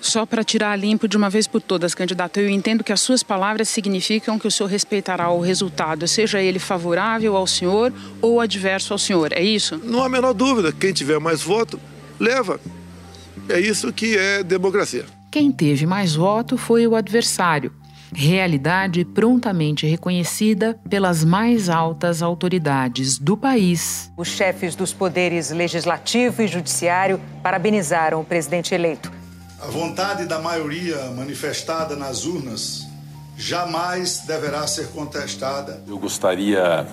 Só para tirar limpo de uma vez por todas, candidato, eu entendo que as suas palavras significam que o senhor respeitará o resultado, seja ele favorável ao senhor ou adverso ao senhor, é isso? Não há a menor dúvida. Quem tiver mais voto, leva. É isso que é democracia. Quem teve mais voto foi o adversário, realidade prontamente reconhecida pelas mais altas autoridades do país. Os chefes dos poderes legislativo e judiciário parabenizaram o presidente eleito. A vontade da maioria manifestada nas urnas jamais deverá ser contestada. Eu gostaria,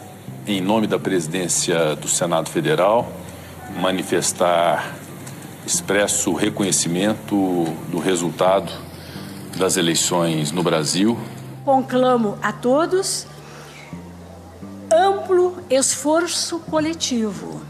em nome da presidência do Senado Federal, manifestar expresso reconhecimento do resultado das eleições no Brasil. Conclamo a todos amplo esforço coletivo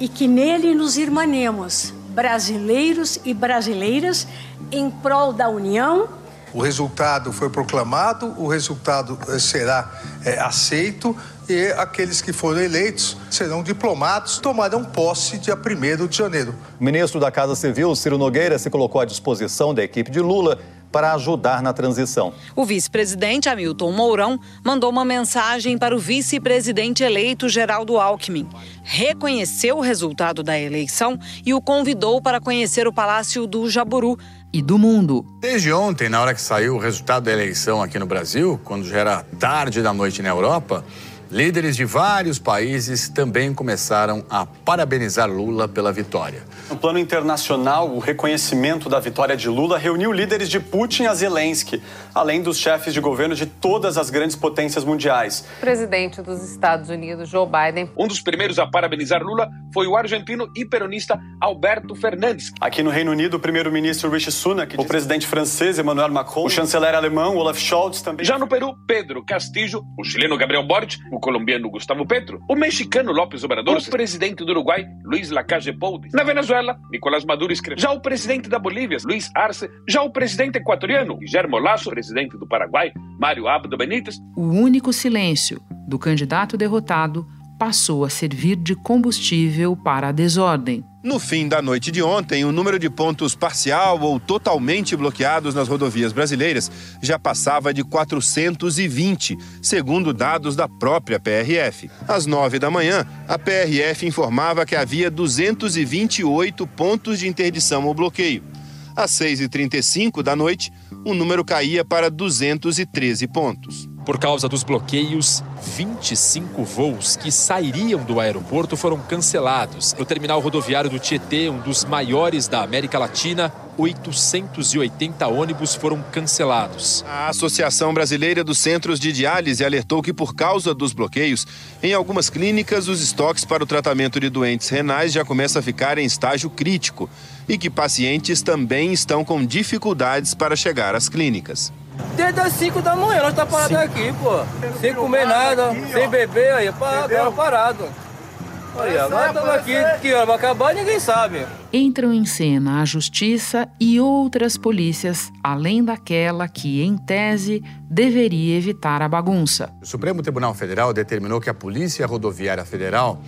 e que nele nos irmanemos, brasileiros e brasileiras, em prol da união. O resultado foi proclamado, o resultado eh, será é, aceito e aqueles que foram eleitos serão diplomados, tomarão posse dia 1 de janeiro. O ministro da Casa Civil, Ciro Nogueira, se colocou à disposição da equipe de Lula para ajudar na transição. O vice-presidente Hamilton Mourão mandou uma mensagem para o vice-presidente eleito Geraldo Alckmin. Reconheceu o resultado da eleição e o convidou para conhecer o Palácio do Jaburu e do mundo. Desde ontem, na hora que saiu o resultado da eleição aqui no Brasil, quando já era tarde da noite na Europa, Líderes de vários países também começaram a parabenizar Lula pela vitória. No plano internacional, o reconhecimento da vitória de Lula reuniu líderes de Putin a Zelensky, além dos chefes de governo de todas as grandes potências mundiais. O presidente dos Estados Unidos, Joe Biden. Um dos primeiros a parabenizar Lula foi o argentino e peronista Alberto Fernandes. Aqui no Reino Unido, o primeiro-ministro Rishi Sunak, o presidente francês Emmanuel Macron, o chanceler alemão Olaf Scholz também. Já no Peru, Pedro Castillo, o chileno Gabriel Boric, o colombiano Gustavo Petro, o mexicano López Obrador, o presidente do Uruguai, Luiz Lacalle Pou. Na Venezuela, Nicolás Maduro escreveu. Já o presidente da Bolívia, Luiz Arce, já o presidente equatoriano, Guillermo Lasso, presidente do Paraguai, Mário Abdo Benítez. O único silêncio do candidato derrotado passou a servir de combustível para a desordem. No fim da noite de ontem, o número de pontos parcial ou totalmente bloqueados nas rodovias brasileiras já passava de 420, segundo dados da própria PRF. Às 9 da manhã, a PRF informava que havia 228 pontos de interdição ou bloqueio. Às 6h35 da noite, o número caía para 213 pontos. Por causa dos bloqueios, 25 voos que sairiam do aeroporto foram cancelados. No terminal rodoviário do Tietê, um dos maiores da América Latina, 880 ônibus foram cancelados. A Associação Brasileira dos Centros de Diálise alertou que, por causa dos bloqueios, em algumas clínicas, os estoques para o tratamento de doentes renais já começam a ficar em estágio crítico e que pacientes também estão com dificuldades para chegar às clínicas. Desde as 5 da manhã nós estamos parados aqui, pô. Sem comer nada, sem beber, aí, agora parado. Aí, agora estamos aqui, que hora vai acabar ninguém sabe. Entram em cena a Justiça e outras polícias, além daquela que, em tese, deveria evitar a bagunça. O Supremo Tribunal Federal determinou que a Polícia Rodoviária Federal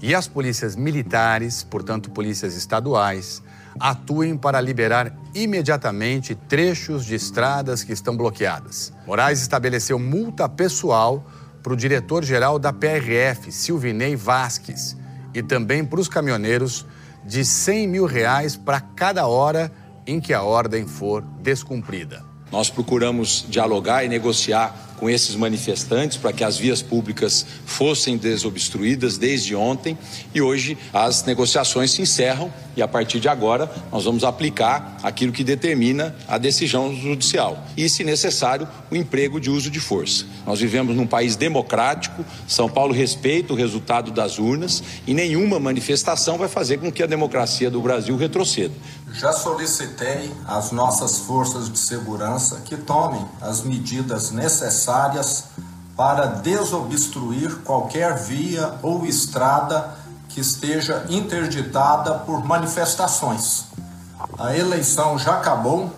e as polícias militares, portanto, polícias estaduais, atuem para liberar imediatamente trechos de estradas que estão bloqueadas. Moraes estabeleceu multa pessoal para o diretor-geral da PRF, Silvinei Vasques, e também para os caminhoneiros de 100 mil reais para cada hora em que a ordem for descumprida. Nós procuramos dialogar e negociar com esses manifestantes para que as vias públicas fossem desobstruídas desde ontem e hoje as negociações se encerram e a partir de agora nós vamos aplicar aquilo que determina a decisão judicial e, se necessário, o emprego de uso de força. Nós vivemos num país democrático, São Paulo respeita o resultado das urnas e nenhuma manifestação vai fazer com que a democracia do Brasil retroceda. Já solicitei às nossas forças de segurança que tomem as medidas necessárias para desobstruir qualquer via ou estrada que esteja interditada por manifestações. A eleição já acabou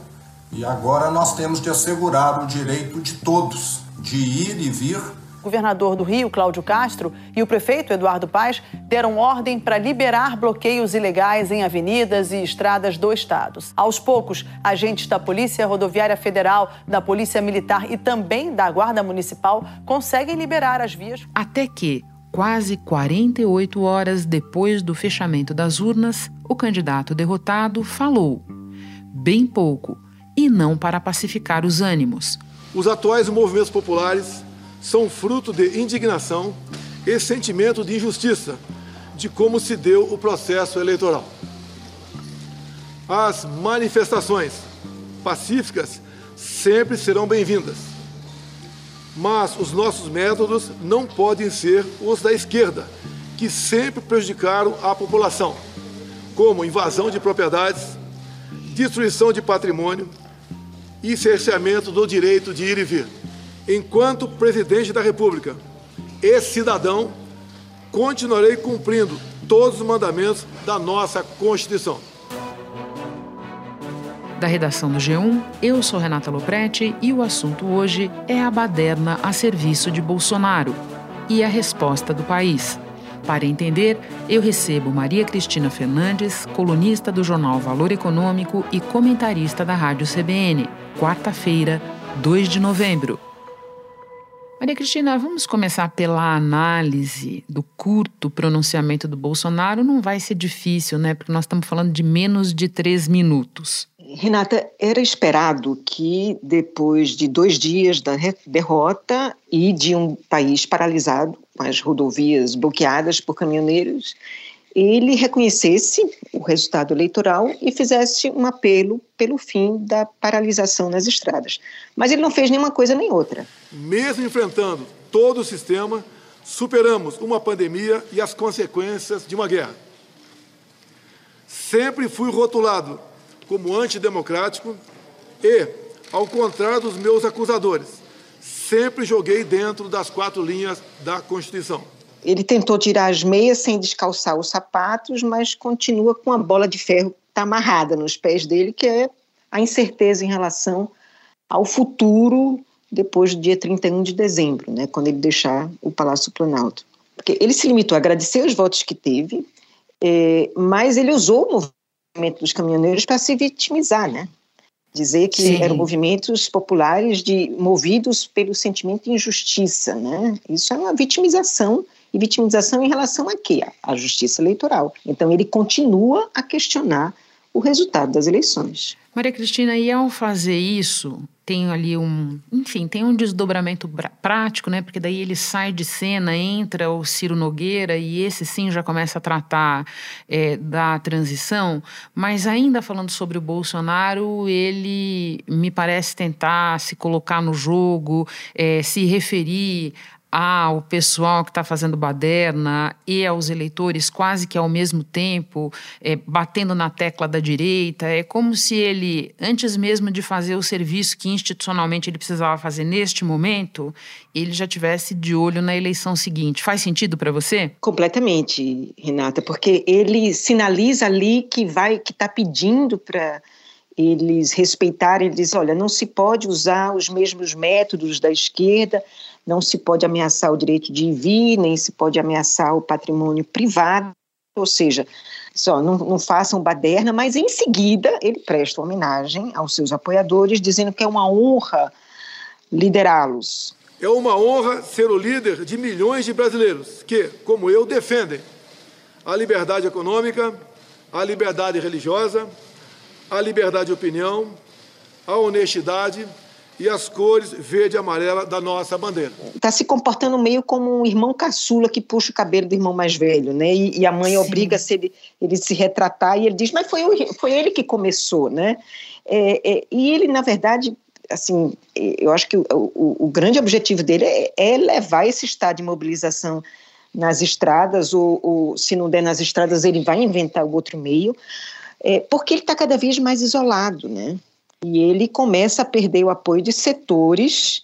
e agora nós temos de assegurar o direito de todos de ir e vir governador do Rio, Cláudio Castro, e o prefeito Eduardo Paes deram ordem para liberar bloqueios ilegais em avenidas e estradas do estado. Aos poucos, agentes da Polícia Rodoviária Federal, da Polícia Militar e também da Guarda Municipal conseguem liberar as vias. Até que, quase 48 horas depois do fechamento das urnas, o candidato derrotado falou. Bem pouco, e não para pacificar os ânimos. Os atuais movimentos populares são fruto de indignação e sentimento de injustiça de como se deu o processo eleitoral. As manifestações pacíficas sempre serão bem-vindas, mas os nossos métodos não podem ser os da esquerda, que sempre prejudicaram a população, como invasão de propriedades, destruição de patrimônio e cerceamento do direito de ir e vir enquanto presidente da República e cidadão, continuarei cumprindo todos os mandamentos da nossa Constituição. Da redação do G1, eu sou Renata Loprete e o assunto hoje é a baderna a serviço de Bolsonaro e a resposta do país. Para entender, eu recebo Maria Cristina Fernandes, colunista do jornal Valor Econômico e comentarista da Rádio CBN. Quarta-feira, 2 de novembro. Maria Cristina, vamos começar pela análise do curto pronunciamento do Bolsonaro. Não vai ser difícil, né? Porque nós estamos falando de menos de três minutos. Renata, era esperado que depois de dois dias da derrota e de um país paralisado, com as rodovias bloqueadas por caminhoneiros, ele reconhecesse o resultado eleitoral e fizesse um apelo pelo fim da paralisação nas estradas. Mas ele não fez nenhuma coisa nem outra. Mesmo enfrentando todo o sistema, superamos uma pandemia e as consequências de uma guerra. Sempre fui rotulado como antidemocrático e, ao contrário dos meus acusadores, sempre joguei dentro das quatro linhas da Constituição. Ele tentou tirar as meias sem descalçar os sapatos, mas continua com a bola de ferro tá amarrada nos pés dele, que é a incerteza em relação ao futuro depois do dia 31 de dezembro, né, quando ele deixar o Palácio Planalto. Porque ele se limitou a agradecer os votos que teve, é, mas ele usou o movimento dos caminhoneiros para se vitimizar, né? Dizer que Sim. eram movimentos populares de, movidos pelo sentimento de injustiça, né? Isso é uma vitimização e vitimização em relação a quê? A justiça eleitoral. Então, ele continua a questionar o resultado das eleições. Maria Cristina, e ao fazer isso, tem ali um, enfim, tem um desdobramento prático, né? Porque daí ele sai de cena, entra o Ciro Nogueira e esse sim já começa a tratar é, da transição. Mas ainda falando sobre o Bolsonaro, ele me parece tentar se colocar no jogo, é, se referir ao pessoal que está fazendo baderna e aos eleitores quase que ao mesmo tempo, é, batendo na tecla da direita. É como se ele, antes mesmo de fazer o serviço que institucionalmente ele precisava fazer neste momento, ele já tivesse de olho na eleição seguinte. Faz sentido para você? Completamente, Renata, porque ele sinaliza ali que vai, que está pedindo para eles respeitarem, ele diz, olha, não se pode usar os mesmos métodos da esquerda não se pode ameaçar o direito de vir, nem se pode ameaçar o patrimônio privado, ou seja, só não, não façam baderna, mas em seguida ele presta homenagem aos seus apoiadores, dizendo que é uma honra liderá-los. É uma honra ser o líder de milhões de brasileiros que, como eu, defendem a liberdade econômica, a liberdade religiosa, a liberdade de opinião, a honestidade e as cores verde e amarela da nossa bandeira. Está se comportando meio como um irmão caçula que puxa o cabelo do irmão mais velho, né? E, e a mãe Sim. obriga -se ele, ele se retratar e ele diz, mas foi, foi ele que começou, né? É, é, e ele, na verdade, assim, eu acho que o, o, o grande objetivo dele é, é, levar esse estado de mobilização nas estradas, ou, ou, se não der nas estradas, ele vai inventar o outro meio, é, porque ele está cada vez mais isolado, né? E ele começa a perder o apoio de setores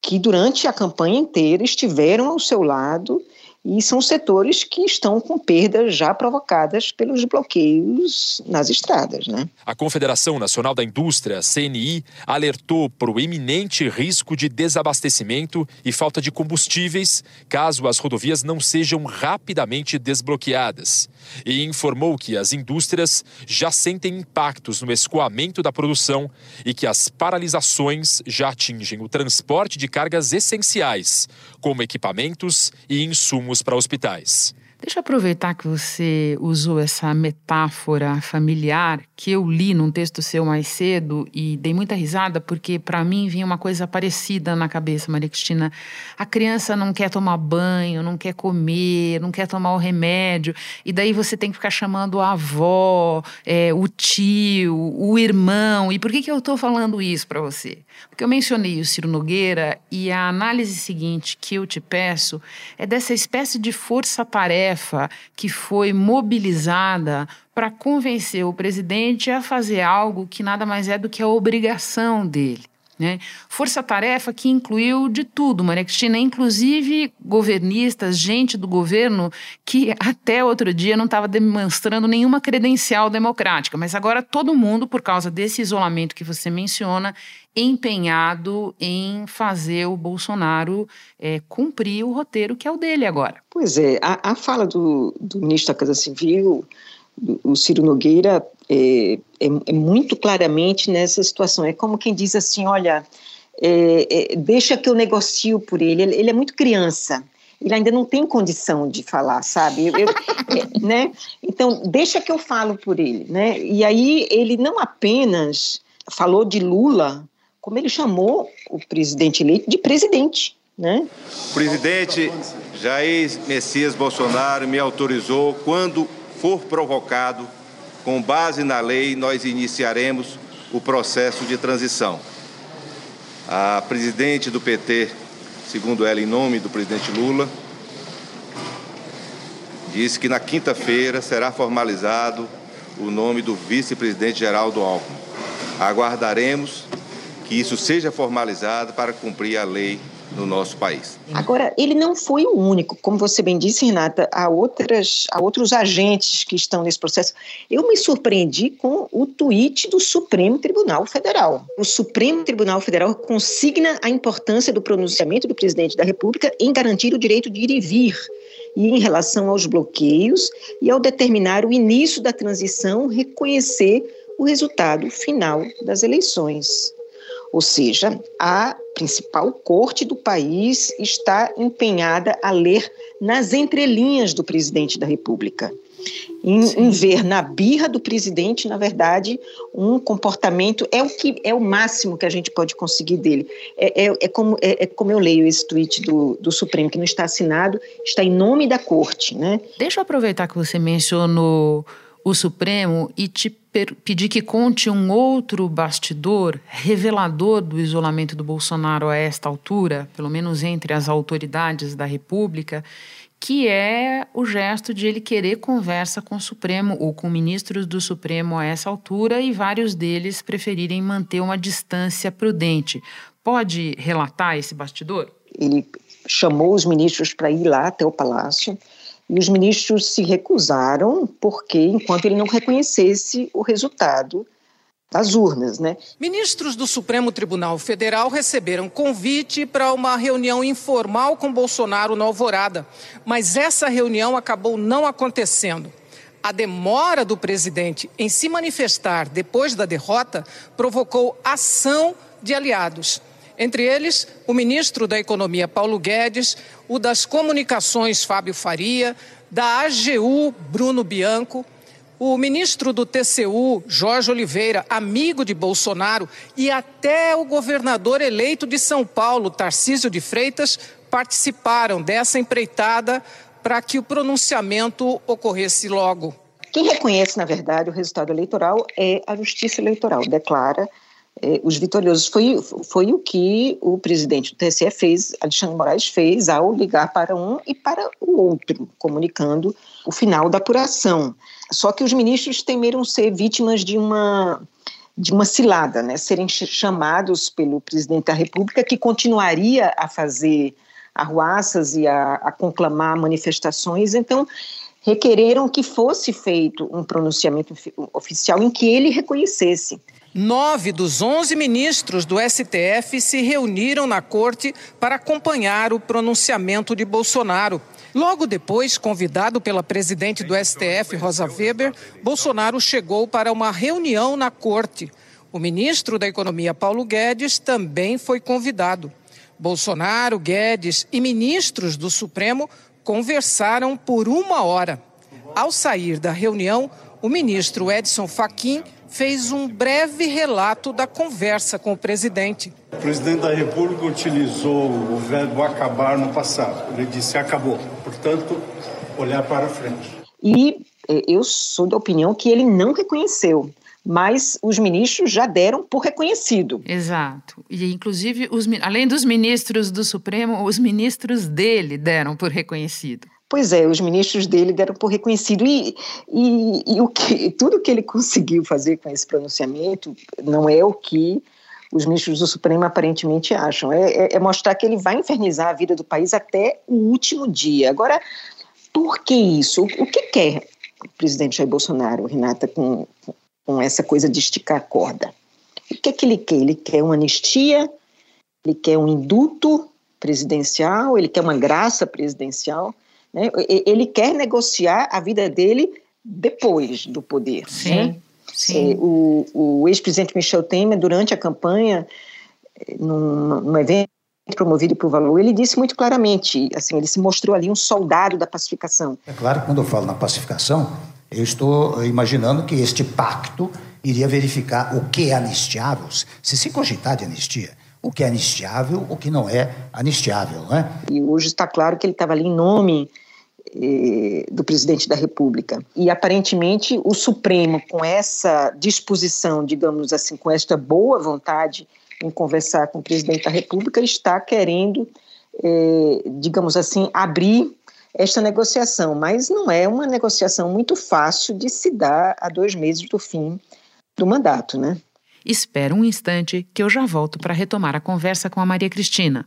que durante a campanha inteira estiveram ao seu lado e são setores que estão com perdas já provocadas pelos bloqueios nas estradas. Né? A Confederação Nacional da Indústria, CNI, alertou para o iminente risco de desabastecimento e falta de combustíveis caso as rodovias não sejam rapidamente desbloqueadas. E informou que as indústrias já sentem impactos no escoamento da produção e que as paralisações já atingem o transporte de cargas essenciais, como equipamentos e insumos para hospitais. Deixa eu aproveitar que você usou essa metáfora familiar que eu li num texto seu mais cedo e dei muita risada porque para mim vinha uma coisa parecida na cabeça, Maria Cristina. A criança não quer tomar banho, não quer comer, não quer tomar o remédio e daí você tem que ficar chamando a avó, é, o tio, o irmão. E por que, que eu estou falando isso para você? Porque eu mencionei o Ciro Nogueira e a análise seguinte que eu te peço é dessa espécie de força-tarefa que foi mobilizada para convencer o presidente a fazer algo que nada mais é do que a obrigação dele. Né? Força-tarefa que incluiu de tudo, Maria Cristina, inclusive governistas, gente do governo que até outro dia não estava demonstrando nenhuma credencial democrática, mas agora todo mundo, por causa desse isolamento que você menciona, empenhado em fazer o Bolsonaro é, cumprir o roteiro que é o dele agora. Pois é, a, a fala do, do ministro da Casa Civil, o Ciro Nogueira, é, é, é, muito claramente nessa situação. É como quem diz assim: olha, é, é, deixa que eu negocio por ele. ele. ele. é muito criança. Ele ainda não tem condição de falar, sabe? Eu, eu, é, né? Então, deixa que eu falo por ele. Né? E aí, ele não apenas falou de Lula, como ele chamou o presidente eleito de presidente. Né? O presidente Jair Messias Bolsonaro me autorizou, quando for provocado, com base na lei, nós iniciaremos o processo de transição. A presidente do PT, segundo ela, em nome do presidente Lula, disse que na quinta-feira será formalizado o nome do vice-presidente Geraldo Alckmin. Aguardaremos que isso seja formalizado para cumprir a lei no nosso país. Agora, ele não foi o único, como você bem disse, Renata, há, outras, há outros agentes que estão nesse processo. Eu me surpreendi com o tweet do Supremo Tribunal Federal. O Supremo Tribunal Federal consigna a importância do pronunciamento do presidente da República em garantir o direito de ir e vir e em relação aos bloqueios e ao determinar o início da transição, reconhecer o resultado final das eleições. Ou seja, a principal corte do país está empenhada a ler nas entrelinhas do presidente da República. Em, em, ver na birra do presidente, na verdade, um comportamento é o que é o máximo que a gente pode conseguir dele. É, é, é como, é, é, como eu leio esse tweet do, do Supremo, que não está assinado, está em nome da corte. Né? Deixa eu aproveitar que você mencionou o Supremo e te pedir que conte um outro bastidor revelador do isolamento do Bolsonaro a esta altura, pelo menos entre as autoridades da República, que é o gesto de ele querer conversa com o Supremo ou com ministros do Supremo a essa altura e vários deles preferirem manter uma distância prudente. Pode relatar esse bastidor? Ele chamou os ministros para ir lá até o palácio e os ministros se recusaram porque, enquanto ele não reconhecesse o resultado das urnas, né? Ministros do Supremo Tribunal Federal receberam convite para uma reunião informal com Bolsonaro na Alvorada, mas essa reunião acabou não acontecendo. A demora do presidente em se manifestar depois da derrota provocou ação de aliados. Entre eles, o ministro da Economia, Paulo Guedes, o das Comunicações, Fábio Faria, da AGU, Bruno Bianco, o ministro do TCU, Jorge Oliveira, amigo de Bolsonaro, e até o governador eleito de São Paulo, Tarcísio de Freitas, participaram dessa empreitada para que o pronunciamento ocorresse logo. Quem reconhece, na verdade, o resultado eleitoral é a Justiça Eleitoral. Declara os vitoriosos. Foi, foi o que o presidente do TSE fez, Alexandre Moraes fez, ao ligar para um e para o outro, comunicando o final da apuração. Só que os ministros temeram ser vítimas de uma de uma cilada, né, serem chamados pelo presidente da República, que continuaria a fazer arruaças e a, a conclamar manifestações. Então, requereram que fosse feito um pronunciamento oficial em que ele reconhecesse. Nove dos onze ministros do STF se reuniram na corte para acompanhar o pronunciamento de Bolsonaro. Logo depois, convidado pela presidente do STF, Rosa Weber, Bolsonaro chegou para uma reunião na corte. O ministro da Economia, Paulo Guedes, também foi convidado. Bolsonaro, Guedes e ministros do Supremo conversaram por uma hora. Ao sair da reunião, o ministro Edson Fachin fez um breve relato da conversa com o presidente. O presidente da República utilizou o verbo acabar no passado. Ele disse acabou. Portanto, olhar para frente. E eh, eu sou da opinião que ele não reconheceu mas os ministros já deram por reconhecido. Exato. E, inclusive, os, além dos ministros do Supremo, os ministros dele deram por reconhecido. Pois é, os ministros dele deram por reconhecido. E, e, e o que, tudo que ele conseguiu fazer com esse pronunciamento não é o que os ministros do Supremo aparentemente acham. É, é, é mostrar que ele vai infernizar a vida do país até o último dia. Agora, por que isso? O, que quer o presidente Jair Bolsonaro, Renata, com, com essa coisa de esticar a corda. O que é que ele quer? Ele quer uma anistia, ele quer um induto presidencial, ele quer uma graça presidencial, né? ele quer negociar a vida dele depois do poder. Sim, né? sim. É, o, o ex-presidente Michel Temer, durante a campanha, num, num evento promovido por Valor, ele disse muito claramente, assim, ele se mostrou ali um soldado da pacificação. É claro que quando eu falo na pacificação, eu estou imaginando que este pacto iria verificar o que é anistiável, se se cogitar de anistia, o que é anistiável, o que não é anistiável, né? E hoje está claro que ele estava ali em nome eh, do presidente da República. E aparentemente o Supremo, com essa disposição, digamos assim, com esta boa vontade em conversar com o presidente da República, está querendo, eh, digamos assim, abrir esta negociação, mas não é uma negociação muito fácil de se dar a dois meses do fim do mandato, né? Espera um instante que eu já volto para retomar a conversa com a Maria Cristina.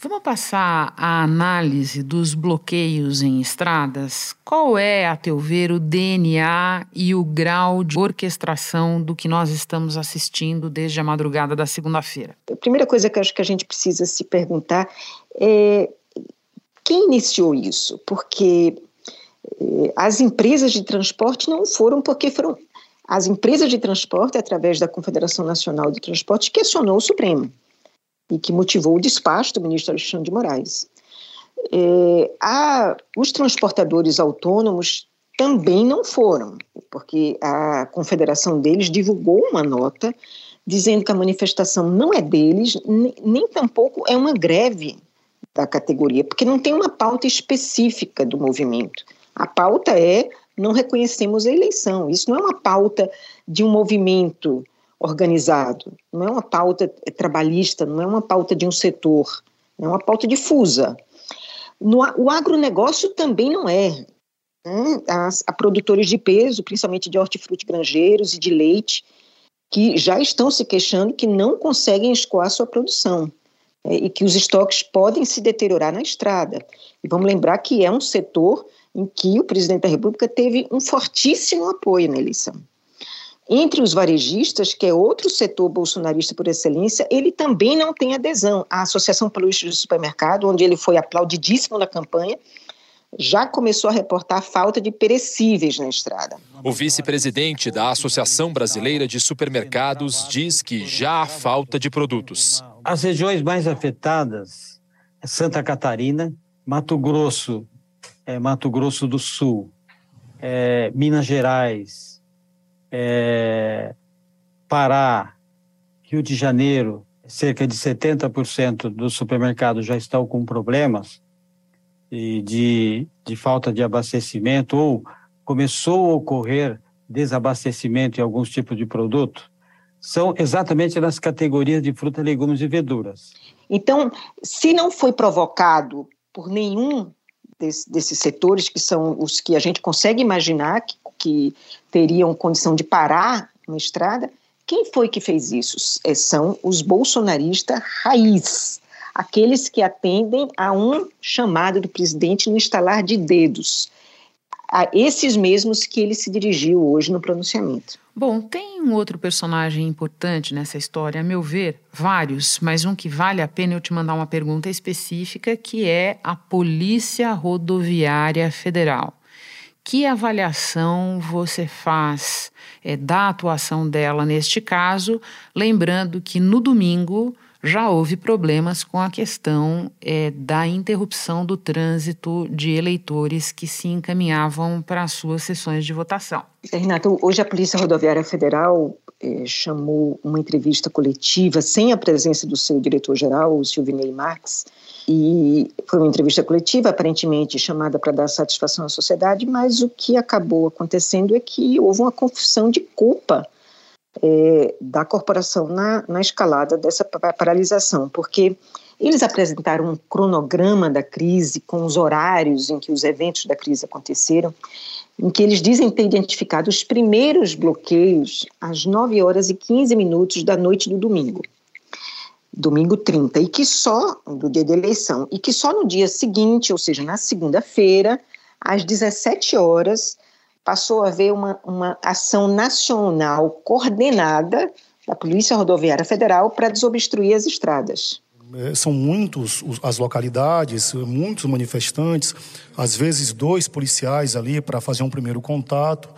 Vamos passar a análise dos bloqueios em estradas? Qual é, a teu ver, o DNA e o grau de orquestração do que nós estamos assistindo desde a madrugada da segunda-feira? A primeira coisa que acho que a gente precisa se perguntar é quem iniciou isso? Porque eh, as empresas de transporte não foram porque foram as empresas de transporte, através da Confederação Nacional de Transporte, questionou o Supremo e que motivou o despacho do ministro Alexandre de Moraes. É, a, os transportadores autônomos também não foram, porque a confederação deles divulgou uma nota dizendo que a manifestação não é deles, nem, nem tampouco é uma greve da categoria, porque não tem uma pauta específica do movimento. A pauta é não reconhecemos a eleição. Isso não é uma pauta de um movimento organizado, não é uma pauta trabalhista, não é uma pauta de um setor, é uma pauta difusa. No, o agronegócio também não é. Né? As, a produtores de peso, principalmente de hortifruti granjeiros e de leite, que já estão se queixando que não conseguem escoar sua produção é, e que os estoques podem se deteriorar na estrada. E vamos lembrar que é um setor em que o presidente da República teve um fortíssimo apoio na eleição. Entre os varejistas, que é outro setor bolsonarista por excelência, ele também não tem adesão. A Associação Paulista de Supermercado, onde ele foi aplaudidíssimo na campanha, já começou a reportar a falta de perecíveis na estrada. O vice-presidente da Associação Brasileira de Supermercados diz que já há falta de produtos. As regiões mais afetadas é Santa Catarina, Mato Grosso, é, Mato Grosso do Sul, é, Minas Gerais, é, Pará, Rio de Janeiro, cerca de 70% dos supermercados já estão com problemas de, de falta de abastecimento ou começou a ocorrer desabastecimento em alguns tipos de produto, são exatamente nas categorias de frutas, legumes e verduras. Então, se não foi provocado por nenhum desse, desses setores, que são os que a gente consegue imaginar que, que teriam condição de parar uma estrada, quem foi que fez isso? É, são os bolsonaristas raiz, aqueles que atendem a um chamado do presidente no estalar de dedos. A esses mesmos que ele se dirigiu hoje no pronunciamento. Bom, tem um outro personagem importante nessa história, a meu ver, vários, mas um que vale a pena eu te mandar uma pergunta específica, que é a Polícia Rodoviária Federal. Que avaliação você faz é, da atuação dela neste caso? Lembrando que no domingo já houve problemas com a questão é, da interrupção do trânsito de eleitores que se encaminhavam para as suas sessões de votação. Renato, hoje a Polícia Rodoviária Federal é, chamou uma entrevista coletiva sem a presença do seu diretor-geral, o Silvinei Marques, e foi uma entrevista coletiva, aparentemente chamada para dar satisfação à sociedade, mas o que acabou acontecendo é que houve uma confusão de culpa é, da corporação na, na escalada dessa paralisação, porque eles apresentaram um cronograma da crise com os horários em que os eventos da crise aconteceram, em que eles dizem ter identificado os primeiros bloqueios às 9 horas e 15 minutos da noite do domingo, domingo 30, e que só, do dia da eleição, e que só no dia seguinte, ou seja, na segunda-feira, às 17 horas, passou a haver uma, uma ação nacional coordenada da Polícia Rodoviária Federal para desobstruir as estradas. É, são muitos as localidades, muitos manifestantes, às vezes dois policiais ali para fazer um primeiro contato.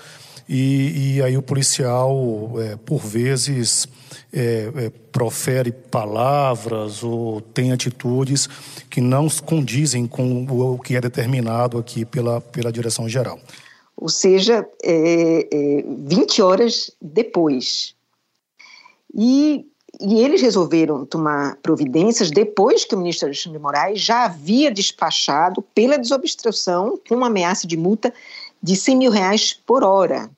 E, e aí o policial, é, por vezes, é, é, profere palavras ou tem atitudes que não condizem com o, que é determinado aqui pela, pela direção geral ou seja, é, é, 20 horas depois. E, e, eles resolveram tomar providências depois que o ministro Alexandre de Moraes já havia despachado pela desobstrução com uma ameaça de multa de 100 mil reais por hora.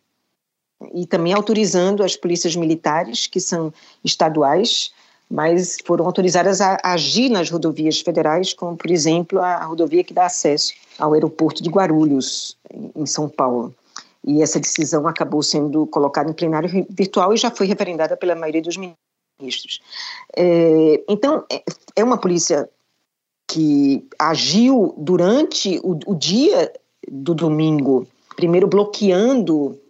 E também autorizando as polícias militares, que são estaduais, mas foram autorizadas a agir nas rodovias federais, como, por exemplo, a rodovia que dá acesso ao aeroporto de Guarulhos, em São Paulo. E essa decisão acabou sendo colocada em plenário virtual e já foi referendada pela maioria dos ministros. É, então, é, é uma polícia que agiu durante o, o dia do domingo, primeiro bloqueando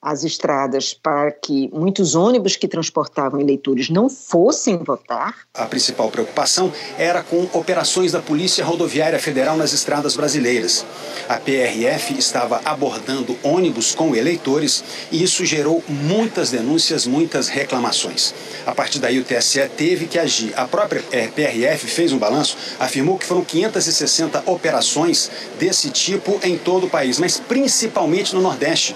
as estradas para que muitos ônibus que transportavam eleitores não fossem votar. A principal preocupação era com operações da Polícia Rodoviária Federal nas estradas brasileiras. A PRF estava abordando ônibus com eleitores e isso gerou muitas denúncias, muitas reclamações. A partir daí o TSE teve que agir. A própria eh, PRF fez um balanço, afirmou que foram 560 operações desse tipo em todo o país, mas principalmente no Nordeste.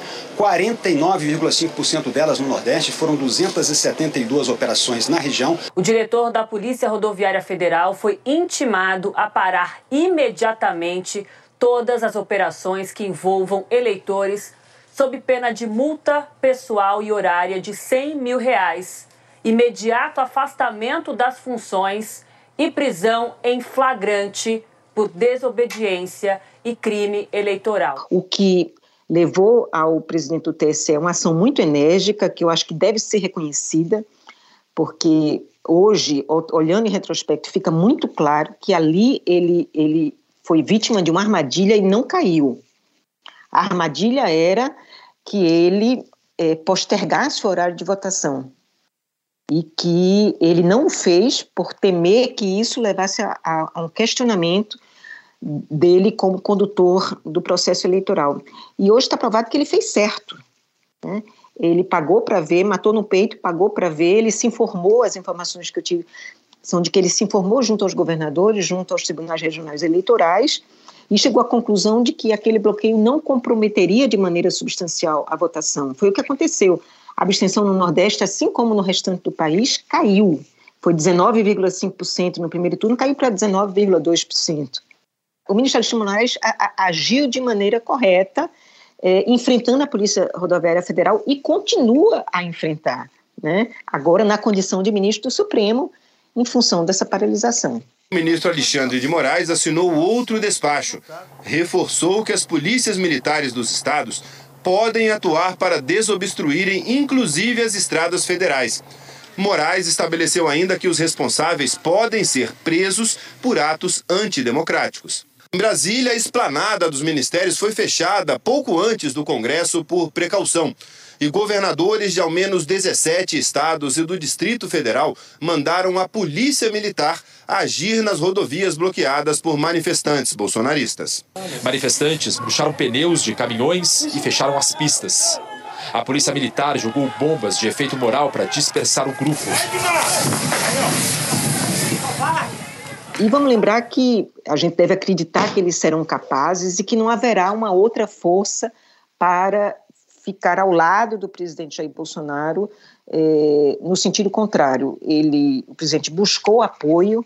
49,5% delas no Nordeste, foram 272 operações na região. O diretor da Polícia Rodoviária Federal foi intimado a parar imediatamente todas as operações que envolvam eleitores sob pena de multa pessoal e horária de 100 mil reais, imediato afastamento das funções e prisão em flagrante por desobediência e crime eleitoral. O que levou ao presidente do TSE uma ação muito enérgica, que eu acho que deve ser reconhecida, porque hoje, olhando em retrospecto, fica muito claro que ali ele, ele foi vítima de uma armadilha e não caiu. A armadilha era que ele é, postergasse o horário de votação e que ele não fez por temer que isso levasse a, a um questionamento dele como condutor do processo eleitoral. E hoje está provado que ele fez certo. Né? Ele pagou para ver, matou no peito, pagou para ver, ele se informou, as informações que eu tive são de que ele se informou junto aos governadores, junto aos tribunais regionais eleitorais, e chegou à conclusão de que aquele bloqueio não comprometeria de maneira substancial a votação. Foi o que aconteceu. A abstenção no Nordeste, assim como no restante do país, caiu. foi 19,5% no primeiro turno, caiu para 19,2%. O ministro Alexandre Moraes agiu de maneira correta, é, enfrentando a Polícia Rodoviária Federal e continua a enfrentar, né? agora na condição de ministro do Supremo, em função dessa paralisação. O ministro Alexandre de Moraes assinou outro despacho. Reforçou que as polícias militares dos estados podem atuar para desobstruírem inclusive as estradas federais. Moraes estabeleceu ainda que os responsáveis podem ser presos por atos antidemocráticos. Em Brasília, a esplanada dos ministérios foi fechada pouco antes do Congresso por precaução. E governadores de ao menos 17 estados e do Distrito Federal mandaram a Polícia Militar agir nas rodovias bloqueadas por manifestantes bolsonaristas. Manifestantes puxaram pneus de caminhões e fecharam as pistas. A polícia militar jogou bombas de efeito moral para dispersar o grupo. E vamos lembrar que a gente deve acreditar que eles serão capazes e que não haverá uma outra força para ficar ao lado do presidente Jair Bolsonaro eh, no sentido contrário. Ele, o presidente buscou apoio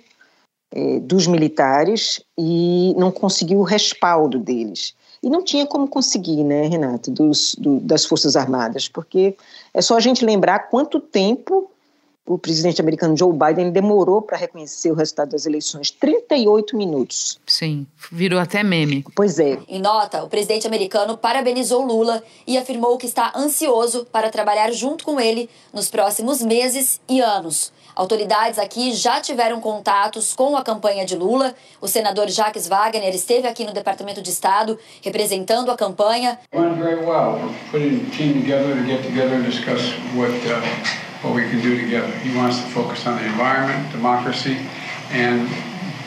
eh, dos militares e não conseguiu o respaldo deles. E não tinha como conseguir, né, Renato, dos, do, das Forças Armadas, porque é só a gente lembrar quanto tempo o presidente americano Joe Biden demorou para reconhecer o resultado das eleições 38 minutos. Sim, virou até meme. Pois é. Em nota, o presidente americano parabenizou Lula e afirmou que está ansioso para trabalhar junto com ele nos próximos meses e anos. Autoridades aqui já tiveram contatos com a campanha de Lula. O senador Jacques Wagner esteve aqui no Departamento de Estado representando a campanha. Well. Together to together what uh, what we can do together. He wants to focus on the environment, democracy, and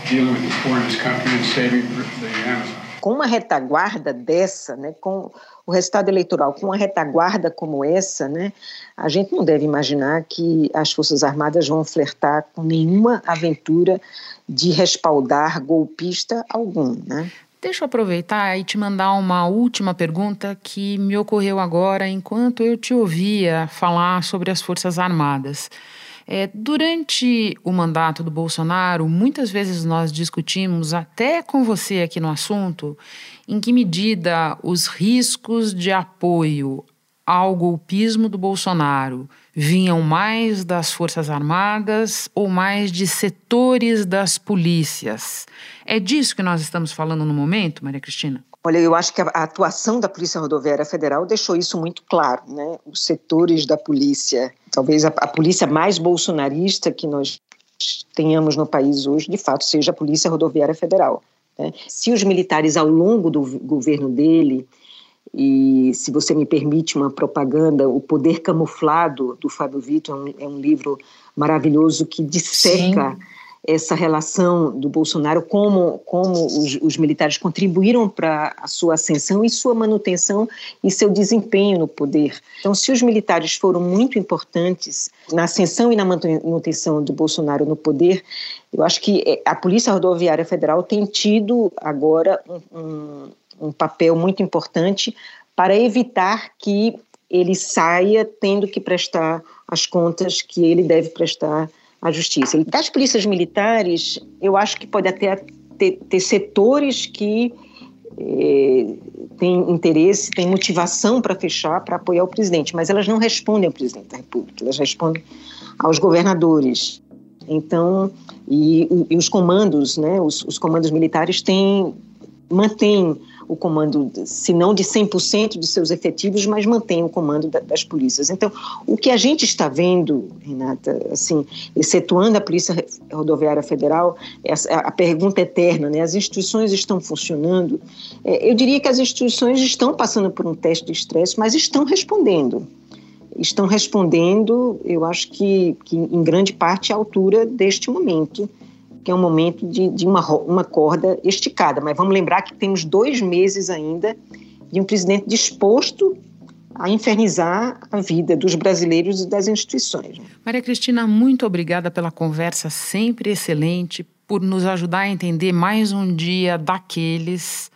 dealing with the poor in this country and saving the Amazon. Com uma retaguarda dessa, né, com o resultado eleitoral, com uma retaguarda como essa, né, a gente não deve imaginar que as Forças Armadas vão flertar com nenhuma aventura de respaldar golpista algum. Né? Deixa eu aproveitar e te mandar uma última pergunta que me ocorreu agora enquanto eu te ouvia falar sobre as Forças Armadas. É, durante o mandato do Bolsonaro, muitas vezes nós discutimos, até com você aqui no assunto, em que medida os riscos de apoio ao golpismo do Bolsonaro vinham mais das Forças Armadas ou mais de setores das polícias. É disso que nós estamos falando no momento, Maria Cristina? Olha, eu acho que a, atuação da Polícia Rodoviária Federal deixou isso muito claro, né? Os setores da polícia, talvez a, a polícia mais bolsonarista que nós tenhamos no país hoje, de fato, seja a Polícia Rodoviária Federal. Né? Se os militares, ao longo do governo dele, e se você me permite uma propaganda, O Poder Camuflado, do Fábio Vitor, é um, é um livro maravilhoso que disseca. Sim essa relação do Bolsonaro, como, como os, os militares contribuíram para a sua ascensão e sua manutenção e seu desempenho no poder. Então, se os militares foram muito importantes na ascensão e na manutenção do Bolsonaro no poder, eu acho que eh, a Polícia Rodoviária Federal tem tido agora um, um, um papel muito importante para evitar que ele saia tendo que prestar as contas que ele deve prestar à justiça. E das polícias militares, eu acho que pode até ter, ter setores que eh, têm interesse, têm motivação para fechar, para apoiar o presidente, mas elas não respondem ao presidente da República, elas respondem aos governadores. Então, e, e os comandos, né, os, os comandos militares têm mantêm o comando, se não de 100% de seus efetivos, mas mantém o comando da, das polícias. Então, o que a gente está vendo, Renata, assim, excetuando a Polícia Rodoviária Federal, essa, a pergunta eterna, né? As instituições estão funcionando? É, eu diria que as instituições estão passando por um teste de estresse, mas estão respondendo estão respondendo, eu acho que, que em grande parte à altura deste momento que é um momento de, de uma, uma corda esticada. Mas vamos lembrar que temos dois meses ainda de um presidente disposto a infernizar a vida dos brasileiros e das instituições. Maria Cristina, muito obrigada pela conversa sempre excelente, por nos ajudar a entender mais um dia daqueles.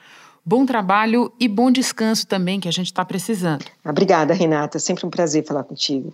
Bom trabalho e bom descanso também que a gente está precisando. Obrigada, Renata. Sempre um prazer falar contigo.